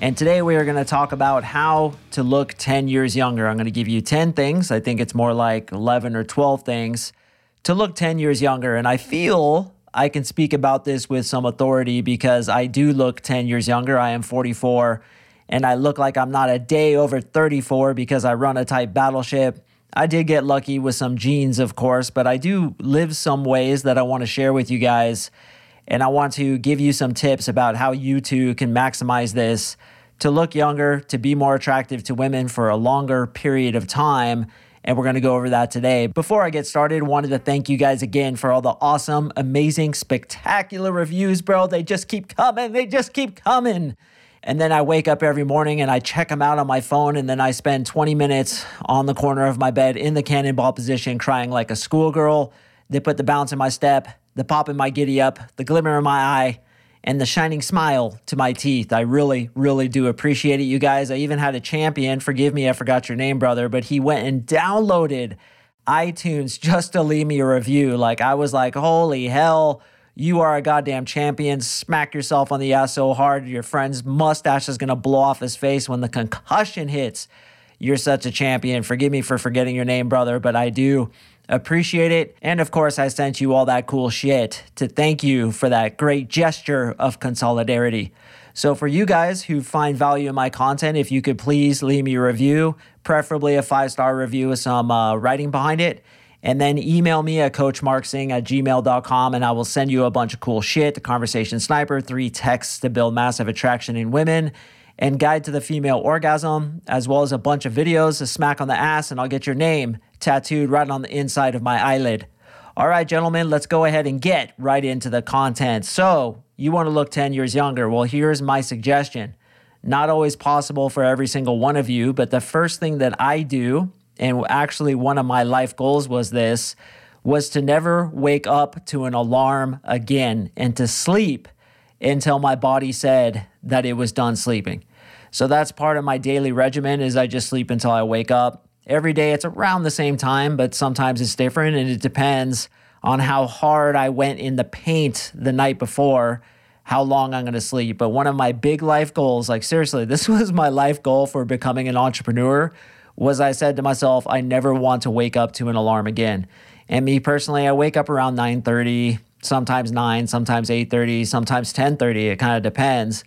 And today we are going to talk about how to look 10 years younger. I'm going to give you 10 things. I think it's more like 11 or 12 things to look 10 years younger. And I feel I can speak about this with some authority because I do look 10 years younger. I am 44 and I look like I'm not a day over 34 because I run a tight battleship I did get lucky with some genes, of course, but I do live some ways that I want to share with you guys. And I want to give you some tips about how you too can maximize this to look younger, to be more attractive to women for a longer period of time. And we're going to go over that today. Before I get started, wanted to thank you guys again for all the awesome, amazing, spectacular reviews, bro. They just keep coming. They just keep coming. And then I wake up every morning and I check them out on my phone. And then I spend 20 minutes on the corner of my bed in the cannonball position, crying like a schoolgirl. They put the bounce in my step, the pop in my giddy up, the glimmer in my eye, and the shining smile to my teeth. I really, really do appreciate it, you guys. I even had a champion. Forgive me, I forgot your name, brother, but he went and downloaded iTunes just to leave me a review. Like, I was like, holy hell you are a goddamn champion. Smack yourself on the ass so hard, your friend's mustache is to blow off his face when the concussion hits. You're such a champion. Forgive me for forgetting your name, brother, but I do appreciate it. And of course, I sent you all that cool shit to thank you for that great gesture of consolidarity. So, for you guys who find value in my content, if you could please leave me a review, preferably a five star review with some uh, writing behind it. And then email me at coachmarksing at gmail.com and I will send you a bunch of cool shit. The Conversation Sniper, three texts to build massive attraction in women, and Guide to the Female Orgasm, as well as a bunch of videos, a smack on the ass, and I'll get your name tattooed right on the inside of my eyelid. All right, gentlemen, let's go ahead and get right into the content. So, you want to look 10 years younger? Well, here's my suggestion. Not always possible for every single one of you, but the first thing that I do and actually one of my life goals was this was to never wake up to an alarm again and to sleep until my body said that it was done sleeping. So that's part of my daily regimen is I just sleep until I wake up. Every day it's around the same time, but sometimes it's different and it depends on how hard I went in the paint the night before, how long I'm going to sleep. But one of my big life goals, like seriously, this was my life goal for becoming an entrepreneur was I said to myself, I never want to wake up to an alarm again. And me personally, I wake up around 9:30, sometimes 9, sometimes 8:30, sometimes 10:30. It kind of depends.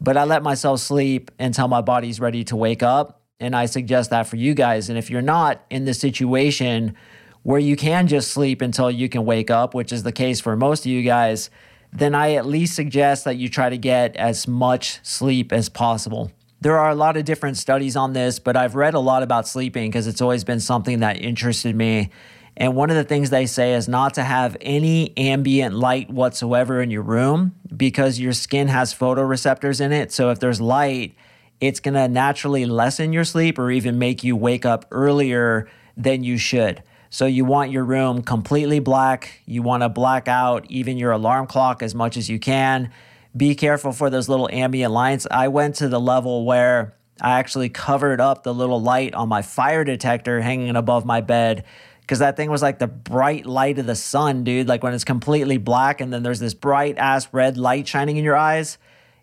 But I let myself sleep until my body's ready to wake up. And I suggest that for you guys. And if you're not in the situation where you can just sleep until you can wake up, which is the case for most of you guys, then I at least suggest that you try to get as much sleep as possible. There are a lot of different studies on this, but I've read a lot about sleeping because it's always been something that interested me. And one of the things they say is not to have any ambient light whatsoever in your room because your skin has photoreceptors in it. So if there's light, it's going to naturally lessen your sleep or even make you wake up earlier than you should. So you want your room completely black. You want to black out even your alarm clock as much as you can be careful for those little ambient lights. I went to the level where I actually covered up the little light on my fire detector hanging above my bed because that thing was like the bright light of the sun, dude. Like when it's completely black and then there's this bright ass red light shining in your eyes,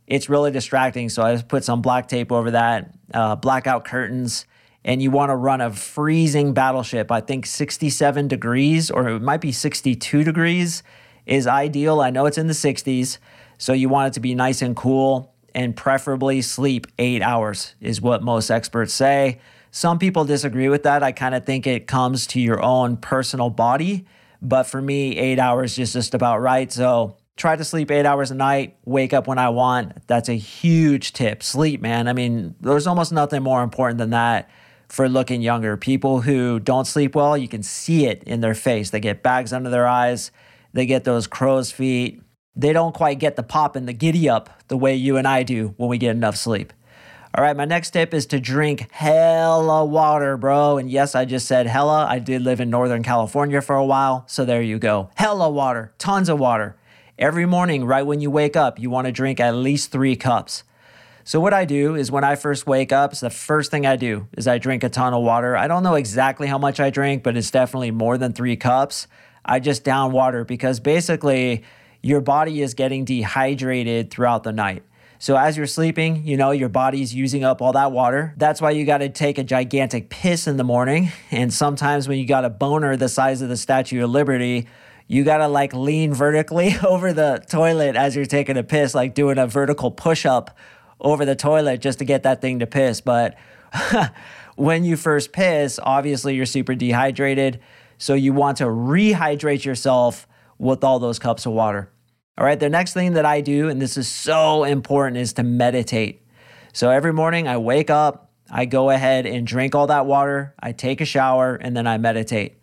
it's really distracting. So I just put some black tape over that, uh, blackout curtains. And you want to run a freezing battleship. I think 67 degrees, or it might be 62 degrees, is ideal. I know it's in the 60s. So you want it to be nice and cool and preferably sleep eight hours, is what most experts say. Some people disagree with that. I kind of think it comes to your own personal body. But for me, eight hours is just about right. So try to sleep eight hours a night, wake up when I want. That's a huge tip. Sleep, man. I mean, there's almost nothing more important than that for looking younger. People who don't sleep well, you can see it in their face. They get bags under their eyes, they get those crow's feet they don't quite get the pop and the giddy up the way you and I do when we get enough sleep. All right, my next tip is to drink hella water, bro. And yes, I just said hella. I did live in Northern California for a while. So there you go. Hella water, tons of water. Every morning, right when you wake up, you want to drink at least three cups. So what I do is when I first wake up, it's the first thing I do is I drink a ton of water. I don't know exactly how much I drink, but it's definitely more than three cups. I just down water because basically your body is getting dehydrated throughout the night. So as you're sleeping, you know, your body's using up all that water. That's why you got to take a gigantic piss in the morning. And sometimes when you got a boner the size of the Statue of Liberty, you got to like lean vertically over the toilet as you're taking a piss, like doing a vertical push up over the toilet just to get that thing to piss. But when you first piss, obviously you're super dehydrated. So you want to rehydrate yourself with all those cups of water. All right, the next thing that I do, and this is so important, is to meditate. So every morning I wake up, I go ahead and drink all that water, I take a shower, and then I meditate.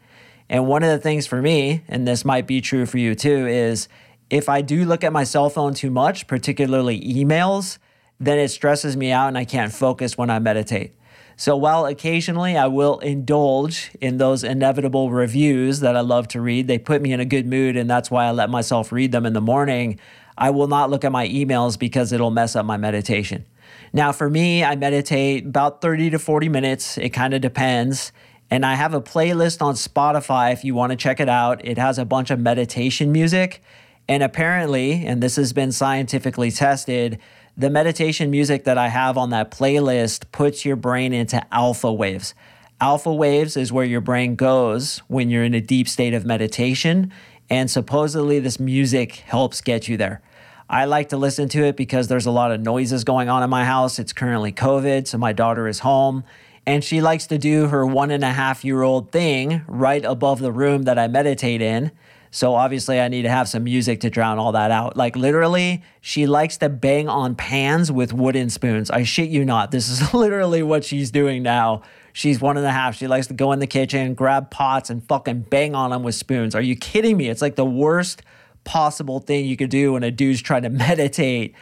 And one of the things for me, and this might be true for you too, is if I do look at my cell phone too much, particularly emails, then it stresses me out and I can't focus when I meditate. So while occasionally I will indulge in those inevitable reviews that I love to read, they put me in a good mood and that's why I let myself read them in the morning. I will not look at my emails because it'll mess up my meditation. Now, for me, I meditate about 30 to 40 minutes. It kind of depends. And I have a playlist on Spotify if you want to check it out. It has a bunch of meditation music. And apparently, and this has been scientifically tested, the meditation music that I have on that playlist puts your brain into alpha waves. Alpha waves is where your brain goes when you're in a deep state of meditation. And supposedly, this music helps get you there. I like to listen to it because there's a lot of noises going on in my house. It's currently COVID, so my daughter is home. And she likes to do her one and a half year old thing right above the room that I meditate in. So obviously, I need to have some music to drown all that out. Like literally, she likes to bang on pans with wooden spoons. I shit you not. This is literally what she's doing now. She's one and a half. She likes to go in the kitchen, grab pots, and fucking bang on them with spoons. Are you kidding me? It's like the worst possible thing you could do when a dude's trying to meditate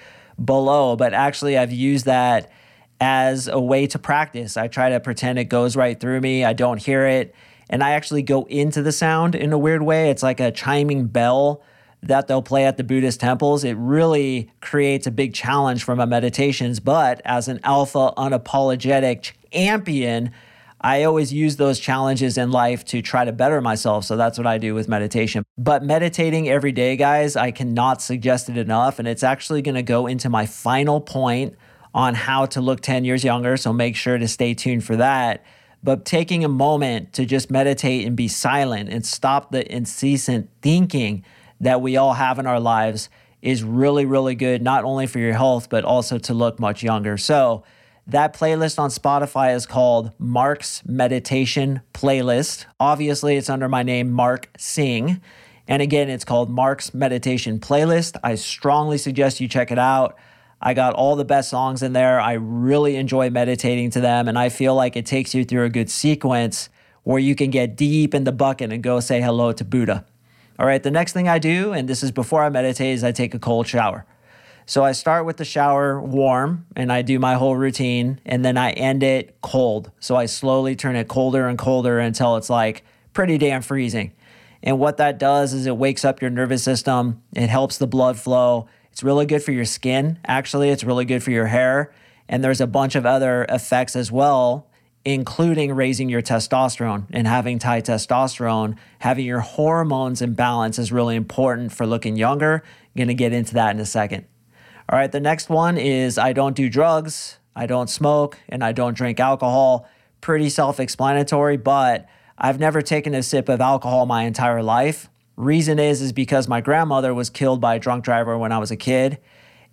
below. But actually, I've used that as a way to practice. I try to pretend it goes right through me, I don't hear it and I actually go into the sound in a weird way. It's like a chiming bell that they'll play at the Buddhist temples. It really creates a big challenge for my meditations. But as an alpha, unapologetic champion, I always use those challenges in life to try to better myself. So that's what I do with meditation. But meditating every day, guys, I cannot suggest it enough. And it's actually going to go into my final point on how to look 10 years younger. So make sure to stay tuned for that but taking a moment to just meditate and be silent and stop the incessant thinking that we all have in our lives is really, really good, not only for your health, but also to look much younger. So, that playlist on Spotify is called Mark's Meditation Playlist. Obviously, it's under my name, Mark Sing. And again, it's called Mark's Meditation Playlist. I strongly suggest you check it out. I got all the best songs in there. I really enjoy meditating to them. And I feel like it takes you through a good sequence where you can get deep in the bucket and go say hello to Buddha. All right, the next thing I do, and this is before I meditate, is I take a cold shower. So I start with the shower warm and I do my whole routine and then I end it cold. So I slowly turn it colder and colder until it's like pretty damn freezing. And what that does is it wakes up your nervous system, it helps the blood flow, it's really good for your skin, actually. It's really good for your hair. And there's a bunch of other effects as well, including raising your testosterone and having high testosterone. Having your hormones in balance is really important for looking younger. I'm going to get into that in a second. All right, the next one is I don't do drugs, I don't smoke, and I don't drink alcohol. Pretty self explanatory, but I've never taken a sip of alcohol my entire life. Reason is is because my grandmother was killed by a drunk driver when I was a kid,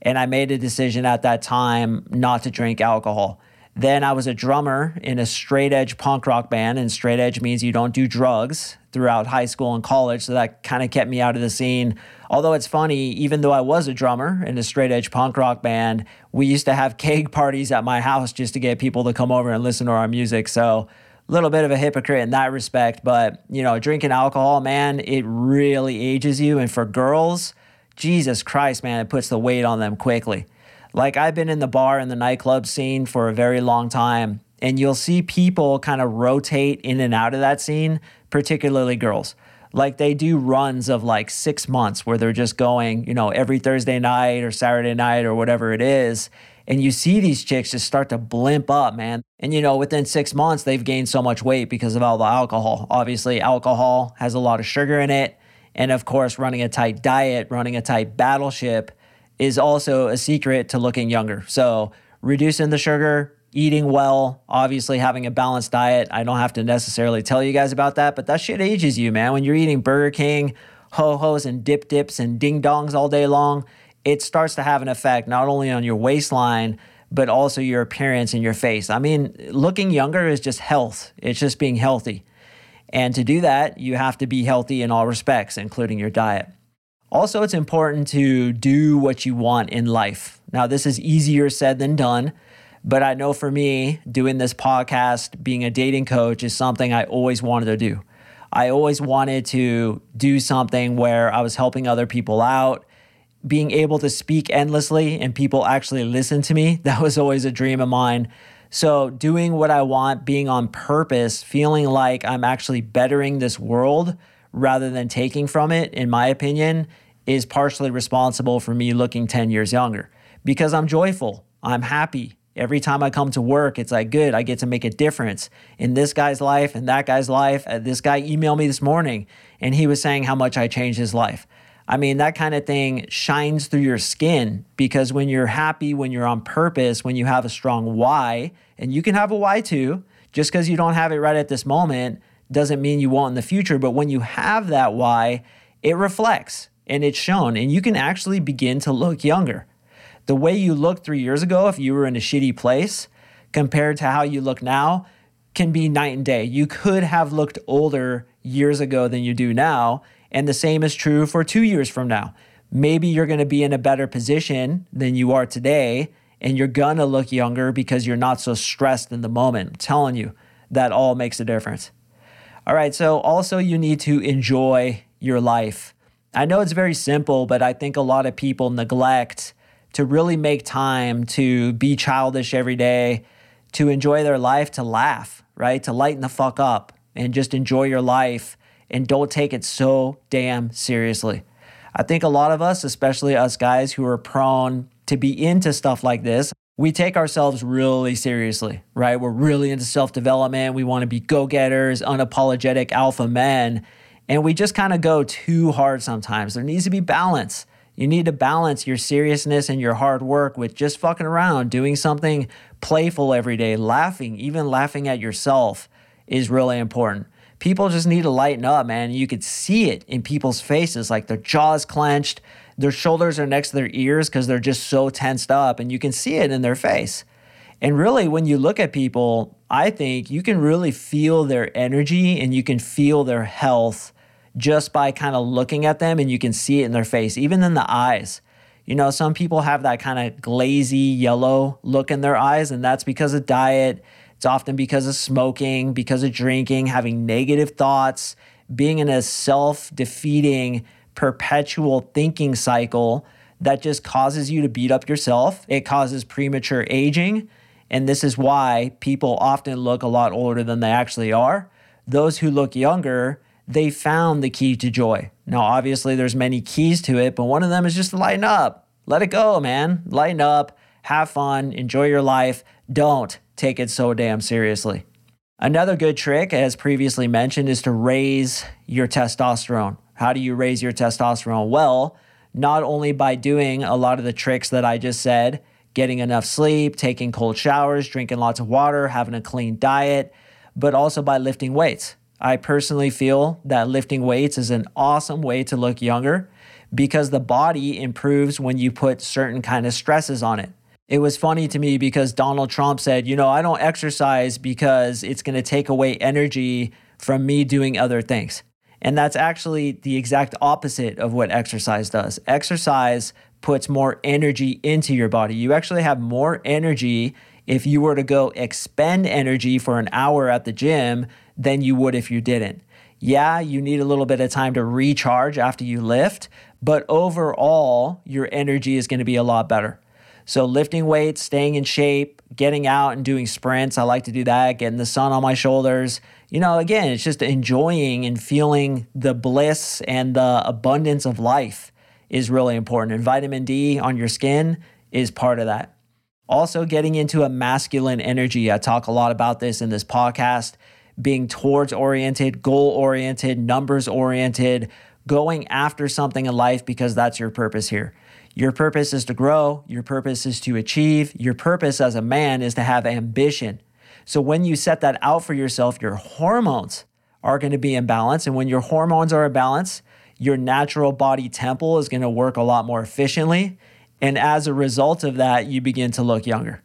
and I made a decision at that time not to drink alcohol. Then I was a drummer in a straight edge punk rock band, and straight edge means you don't do drugs throughout high school and college. So that kind of kept me out of the scene. Although it's funny, even though I was a drummer in a straight edge punk rock band, we used to have keg parties at my house just to get people to come over and listen to our music. So little bit of a hypocrite in that respect, but you know, drinking alcohol, man, it really ages you. And for girls, Jesus Christ, man, it puts the weight on them quickly. Like I've been in the bar and the nightclub scene for a very long time, and you'll see people kind of rotate in and out of that scene, particularly girls. Like they do runs of like six months where they're just going, you know, every Thursday night or Saturday night or whatever it is. And you see these chicks just start to blimp up, man. And you know, within six months, they've gained so much weight because of all the alcohol. Obviously, alcohol has a lot of sugar in it. And of course, running a tight diet, running a tight battleship is also a secret to looking younger. So, reducing the sugar, eating well, obviously having a balanced diet. I don't have to necessarily tell you guys about that, but that shit ages you, man. When you're eating Burger King, ho hos, and dip dips and ding dongs all day long, it starts to have an effect not only on your waistline, but also your appearance and your face. I mean, looking younger is just health, it's just being healthy. And to do that, you have to be healthy in all respects, including your diet. Also, it's important to do what you want in life. Now, this is easier said than done, but I know for me, doing this podcast, being a dating coach is something I always wanted to do. I always wanted to do something where I was helping other people out, being able to speak endlessly and people actually listen to me. That was always a dream of mine. So, doing what I want, being on purpose, feeling like I'm actually bettering this world rather than taking from it, in my opinion, is partially responsible for me looking 10 years younger because I'm joyful, I'm happy. Every time I come to work, it's like, good, I get to make a difference in this guy's life and that guy's life. Uh, this guy emailed me this morning and he was saying how much I changed his life. I mean, that kind of thing shines through your skin because when you're happy, when you're on purpose, when you have a strong why, and you can have a why too, just because you don't have it right at this moment doesn't mean you won't in the future. But when you have that why, it reflects and it's shown, and you can actually begin to look younger. The way you looked three years ago, if you were in a shitty place, compared to how you look now, can be night and day. You could have looked older years ago than you do now. And the same is true for two years from now. Maybe you're going to be in a better position than you are today, and you're going to look younger because you're not so stressed in the moment. I'm telling you, that all makes a difference. All right, so also you need to enjoy your life. I know it's very simple, but I think a lot of people neglect to really make time to be childish every day, to enjoy their life, to laugh, right? To lighten the fuck up and just enjoy your life and don't take it so damn seriously. I think a lot of us, especially us guys who are prone to be into stuff like this, we take ourselves really seriously, right? We're really into self development. We want to be go getters, unapologetic alpha men. And we just kind of go too hard sometimes. There needs to be balance. You need to balance your seriousness and your hard work with just fucking around, doing something playful every day, laughing, even laughing at yourself is really important. People just need to lighten up, man. You could see it in people's faces, like their jaws clenched, their shoulders are next to their ears because they're just so tensed up, and you can see it in their face. And really, when you look at people, I think you can really feel their energy and you can feel their health just by kind of looking at them, and you can see it in their face, even in the eyes. You know, some people have that kind of glazy yellow look in their eyes, and that's because of diet. It's often because of smoking, because of drinking, having negative thoughts, being in a self defeating perpetual thinking cycle that just causes you to beat up yourself. It causes premature aging. And this is why people often look a lot older than they actually are. Those who look younger, they found the key to joy. Now, obviously, there's many keys to it, but one of them is just to lighten up. Let it go, man. Lighten up, have fun, enjoy your life. Don't take it so damn seriously. Another good trick, as previously mentioned, is to raise your testosterone. How do you raise your testosterone? Well, not only by doing a lot of the tricks that I just said, getting enough sleep, taking cold showers, drinking lots of water, having a clean diet, but also by lifting weights. I personally feel that lifting weights is an awesome way to look younger because the body improves when you put certain kind of stresses on it. It was funny to me because Donald Trump said, "You know, I don't exercise because it's going to take away energy from me doing other things." And that's actually the exact opposite of what exercise does. Exercise puts more energy into your body. You actually have more energy if you were to go expend energy for an hour at the gym than you would if you didn't. Yeah, you need a little bit of time to recharge after you lift, but overall, your energy is going to be a lot better. So, lifting weights, staying in shape, getting out and doing sprints. I like to do that, getting the sun on my shoulders. You know, again, it's just enjoying and feeling the bliss and the abundance of life is really important. And vitamin D on your skin is part of that. Also, getting into a masculine energy. I talk a lot about this in this podcast being towards oriented, goal oriented, numbers oriented, going after something in life because that's your purpose here. Your purpose is to grow, your purpose is to achieve, your purpose as a man is to have ambition. So when you set that out for yourself, your hormones are going to be in balance. And when your hormones are in balance, your natural body temple is going to work a lot more efficiently. And as a result of that, you begin to look younger.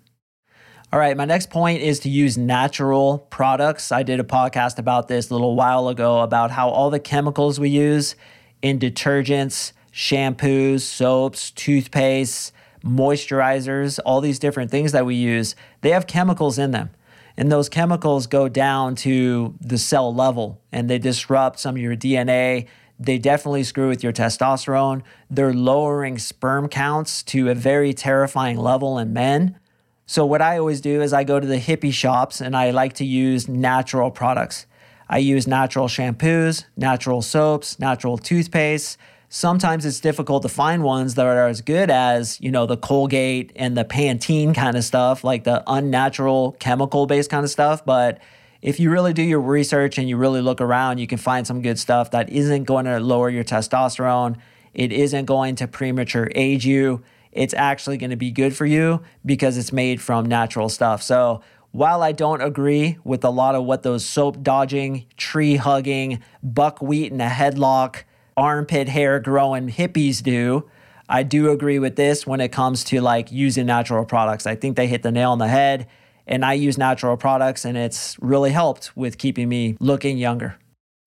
All right, my next point is to use natural products. I did a podcast about this a little while ago about how all the chemicals we use in detergents, shampoos, soaps, toothpaste, moisturizers, all these different things that we use, they have chemicals in them. And those chemicals go down to the cell level and they disrupt some of your DNA. They definitely screw with your testosterone. They're lowering sperm counts to a very terrifying level in men. So, what I always do is I go to the hippie shops and I like to use natural products. I use natural shampoos, natural soaps, natural toothpaste. Sometimes it's difficult to find ones that are as good as, you know, the Colgate and the Pantene kind of stuff, like the unnatural chemical based kind of stuff. But if you really do your research and you really look around, you can find some good stuff that isn't going to lower your testosterone. It isn't going to premature age you it's actually going to be good for you because it's made from natural stuff. So, while I don't agree with a lot of what those soap dodging, tree hugging, buckwheat in a headlock, armpit hair growing hippies do, I do agree with this when it comes to like using natural products. I think they hit the nail on the head. And I use natural products, and it's really helped with keeping me looking younger.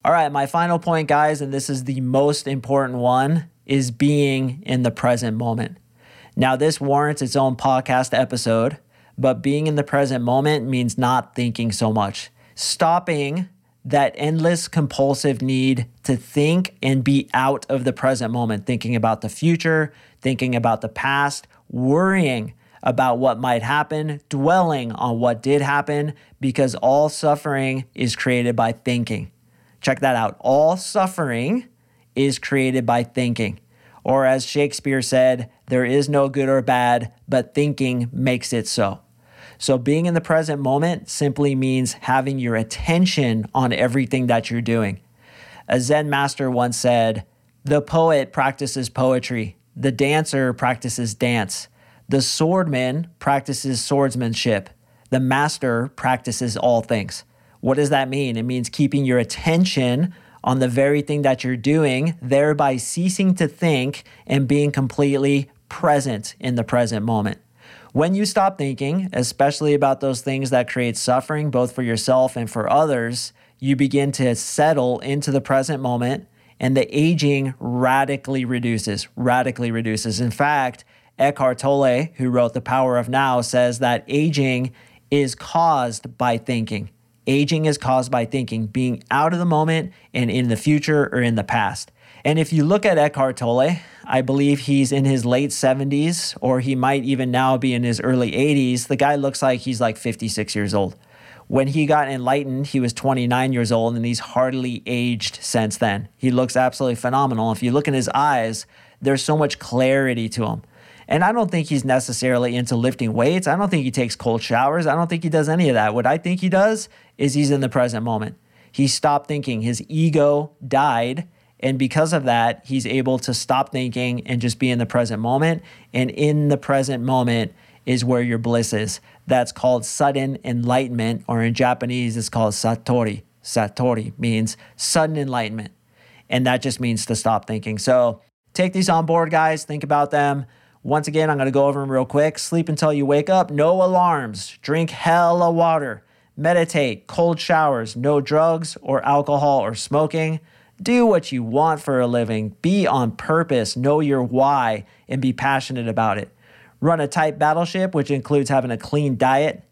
All right, my final point, guys, and this is the most important one, is being in the present moment. Now, this warrants its own podcast episode, but being in the present moment means not thinking so much. Stopping that endless compulsive need to think and be out of the present moment, thinking about the future, thinking about the past, worrying about what might happen, dwelling on what did happen, because all suffering is created by thinking. Check that out. All suffering is created by thinking. Or as Shakespeare said, there is no good or bad, but thinking makes it so. So, being in the present moment simply means having your attention on everything that you're doing. A Zen master once said, The poet practices poetry, the dancer practices dance, the swordman practices swordsmanship, the master practices all things. What does that mean? It means keeping your attention on the very thing that you're doing, thereby ceasing to think and being completely present in the present moment. When you stop thinking, especially about those things that create suffering, both for yourself and for others, you begin to settle into the present moment and the aging radically reduces, radically reduces. In fact, Eckhart Tolle, who wrote The Power of Now, says that aging is caused by thinking. Aging is caused by thinking, being out of the moment and in the future or in the past. And if you look at Eckhart Tolle, I believe he's in his late 70s, or he might even now be in his early 80s. The guy looks like he's like 56 years old. When he got enlightened, he was 29 years old, and he's hardly aged since then. He looks absolutely phenomenal. If you look in his eyes, there's so much clarity to him. And I don't think he's necessarily into lifting weights. I don't think he takes cold showers. I don't think he does any of that. What I think he does is he's in the present moment. He stopped thinking. His ego died. And because of that, he's able to stop thinking and just be in the present moment. And in the present moment is where your bliss is. That's called sudden enlightenment, or in Japanese, it's called satori. Satori means sudden enlightenment. And that just means to stop thinking. So take these on board, guys. Think about them. Once again, I'm going to go over them real quick. Sleep until you wake up. No alarms. Drink hella water. Meditate. Cold showers. No drugs or alcohol or smoking. Do what you want for a living. Be on purpose. Know your why and be passionate about it. Run a tight battleship, which includes having a clean diet.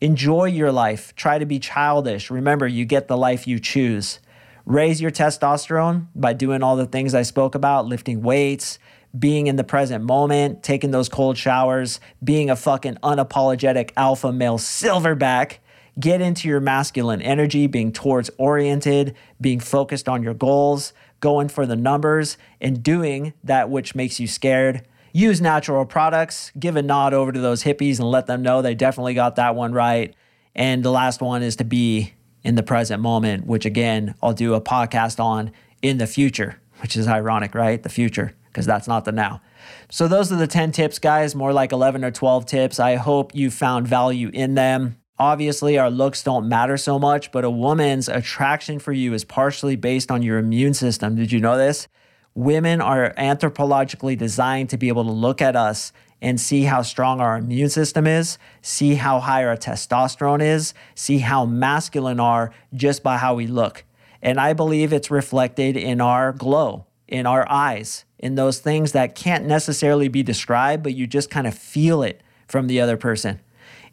Enjoy your life. Try to be childish. Remember, you get the life you choose. Raise your testosterone by doing all the things I spoke about lifting weights, being in the present moment, taking those cold showers, being a fucking unapologetic alpha male silverback. Get into your masculine energy, being towards oriented, being focused on your goals, going for the numbers, and doing that which makes you scared. Use natural products, give a nod over to those hippies and let them know they definitely got that one right. And the last one is to be in the present moment, which again, I'll do a podcast on in the future, which is ironic, right? The future, because that's not the now. So, those are the 10 tips, guys, more like 11 or 12 tips. I hope you found value in them. Obviously, our looks don't matter so much, but a woman's attraction for you is partially based on your immune system. Did you know this? Women are anthropologically designed to be able to look at us and see how strong our immune system is, see how high our testosterone is, see how masculine are just by how we look. And I believe it's reflected in our glow, in our eyes, in those things that can't necessarily be described, but you just kind of feel it from the other person.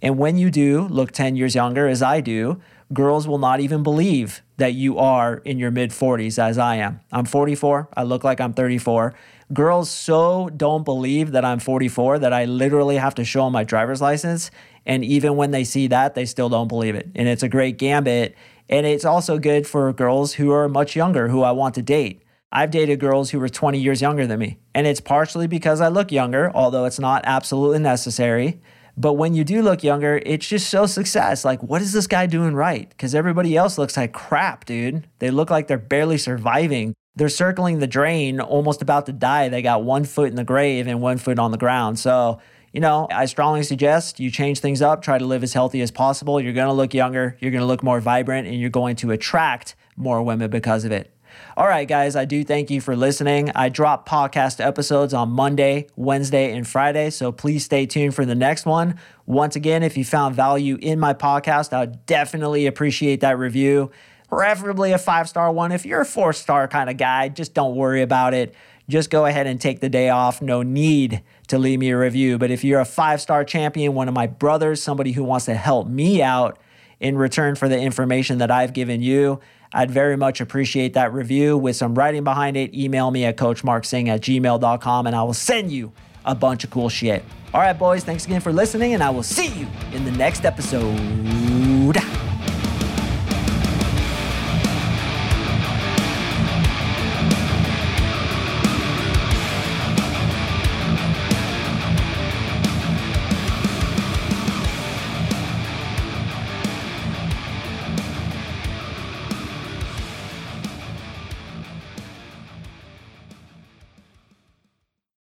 And when you do look 10 years younger, as I do, girls will not even believe that you are in your mid 40s as I am. I'm 44. I look like I'm 34. Girls so don't believe that I'm 44 that I literally have to show them my driver's license. And even when they see that, they still don't believe it. And it's a great gambit. And it's also good for girls who are much younger who I want to date. I've dated girls who were 20 years younger than me. And it's partially because I look younger, although it's not absolutely necessary. But when you do look younger, it's just so success. Like, what is this guy doing right? Because everybody else looks like crap, dude. They look like they're barely surviving. They're circling the drain, almost about to die. They got one foot in the grave and one foot on the ground. So, you know, I strongly suggest you change things up, try to live as healthy as possible. You're going to look younger, you're going to look more vibrant, and you're going to attract more women because of it. All right, guys, I do thank you for listening. I drop podcast episodes on Monday, Wednesday, and Friday, so please stay tuned for the next one. Once again, if you found value in my podcast, I would definitely appreciate that review, preferably a five star one. If you're a four star kind of guy, just don't worry about it. Just go ahead and take the day off. No need to leave me a review. But if you're a five star champion, one of my brothers, somebody who wants to help me out in return for the information that I've given you, I'd very much appreciate that review with some writing behind it. Email me at coachmarksing at gmail.com and I will send you a bunch of cool shit. All right, boys, thanks again for listening, and I will see you in the next episode.